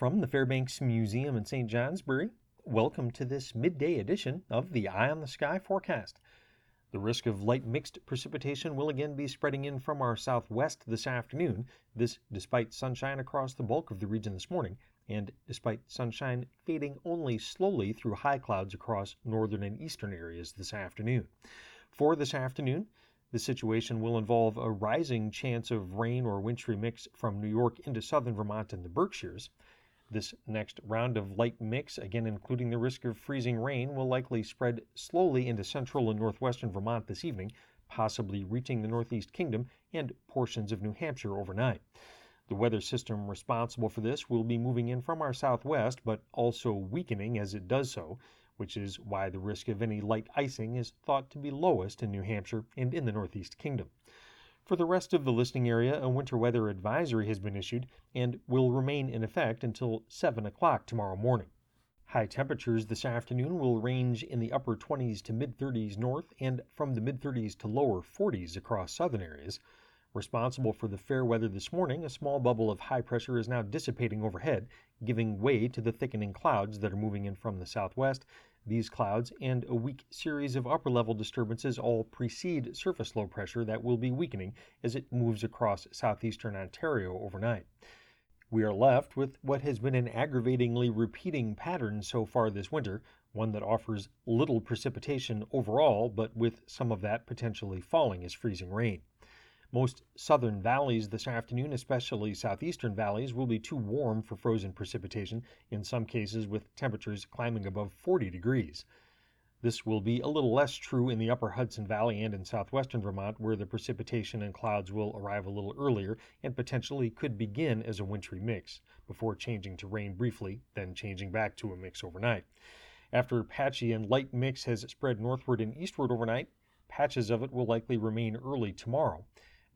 From the Fairbanks Museum in St. Johnsbury, welcome to this midday edition of the Eye on the Sky forecast. The risk of light mixed precipitation will again be spreading in from our southwest this afternoon, this despite sunshine across the bulk of the region this morning, and despite sunshine fading only slowly through high clouds across northern and eastern areas this afternoon. For this afternoon, the situation will involve a rising chance of rain or wintry mix from New York into southern Vermont and the Berkshires. This next round of light mix, again including the risk of freezing rain, will likely spread slowly into central and northwestern Vermont this evening, possibly reaching the Northeast Kingdom and portions of New Hampshire overnight. The weather system responsible for this will be moving in from our southwest, but also weakening as it does so, which is why the risk of any light icing is thought to be lowest in New Hampshire and in the Northeast Kingdom. For the rest of the listing area, a winter weather advisory has been issued and will remain in effect until 7 o'clock tomorrow morning. High temperatures this afternoon will range in the upper 20s to mid 30s north and from the mid 30s to lower 40s across southern areas. Responsible for the fair weather this morning, a small bubble of high pressure is now dissipating overhead, giving way to the thickening clouds that are moving in from the southwest these clouds and a weak series of upper level disturbances all precede surface low pressure that will be weakening as it moves across southeastern Ontario overnight. We are left with what has been an aggravatingly repeating pattern so far this winter, one that offers little precipitation overall, but with some of that potentially falling as freezing rain. Most southern valleys this afternoon, especially southeastern valleys, will be too warm for frozen precipitation, in some cases with temperatures climbing above 40 degrees. This will be a little less true in the upper Hudson Valley and in southwestern Vermont, where the precipitation and clouds will arrive a little earlier and potentially could begin as a wintry mix, before changing to rain briefly, then changing back to a mix overnight. After patchy and light mix has spread northward and eastward overnight, patches of it will likely remain early tomorrow.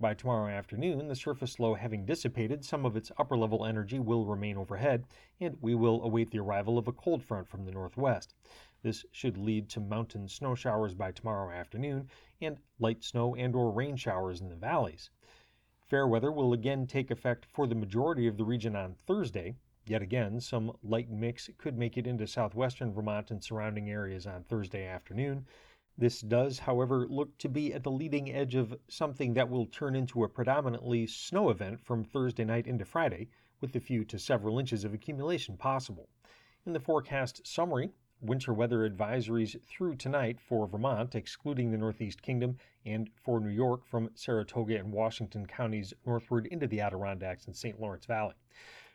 By tomorrow afternoon, the surface low having dissipated, some of its upper level energy will remain overhead, and we will await the arrival of a cold front from the northwest. This should lead to mountain snow showers by tomorrow afternoon and light snow and or rain showers in the valleys. Fair weather will again take effect for the majority of the region on Thursday. Yet again, some light mix could make it into southwestern Vermont and surrounding areas on Thursday afternoon. This does, however, look to be at the leading edge of something that will turn into a predominantly snow event from Thursday night into Friday, with a few to several inches of accumulation possible. In the forecast summary, winter weather advisories through tonight for Vermont, excluding the Northeast Kingdom, and for New York from Saratoga and Washington counties northward into the Adirondacks and St. Lawrence Valley.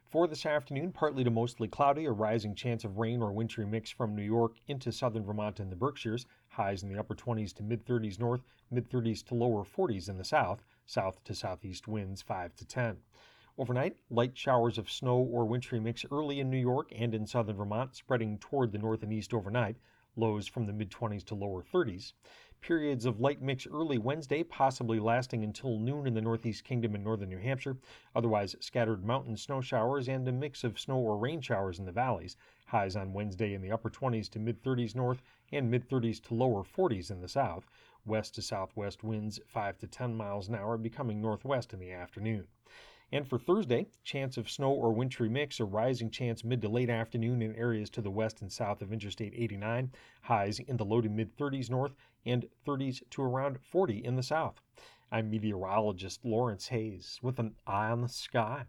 For this afternoon, partly to mostly cloudy, a rising chance of rain or wintry mix from New York into southern Vermont and the Berkshires, highs in the upper 20s to mid 30s north, mid 30s to lower 40s in the south, south to southeast winds 5 to 10. Overnight, light showers of snow or wintry mix early in New York and in southern Vermont, spreading toward the north and east overnight, lows from the mid 20s to lower 30s. Periods of light mix early Wednesday, possibly lasting until noon in the Northeast Kingdom and northern New Hampshire. Otherwise, scattered mountain snow showers and a mix of snow or rain showers in the valleys. Highs on Wednesday in the upper 20s to mid 30s north and mid 30s to lower 40s in the south. West to southwest winds 5 to 10 miles an hour, becoming northwest in the afternoon. And for Thursday, chance of snow or wintry mix, a rising chance mid to late afternoon in areas to the west and south of Interstate 89, highs in the low to mid 30s north and 30s to around 40 in the south. I'm meteorologist Lawrence Hayes with an eye on the sky.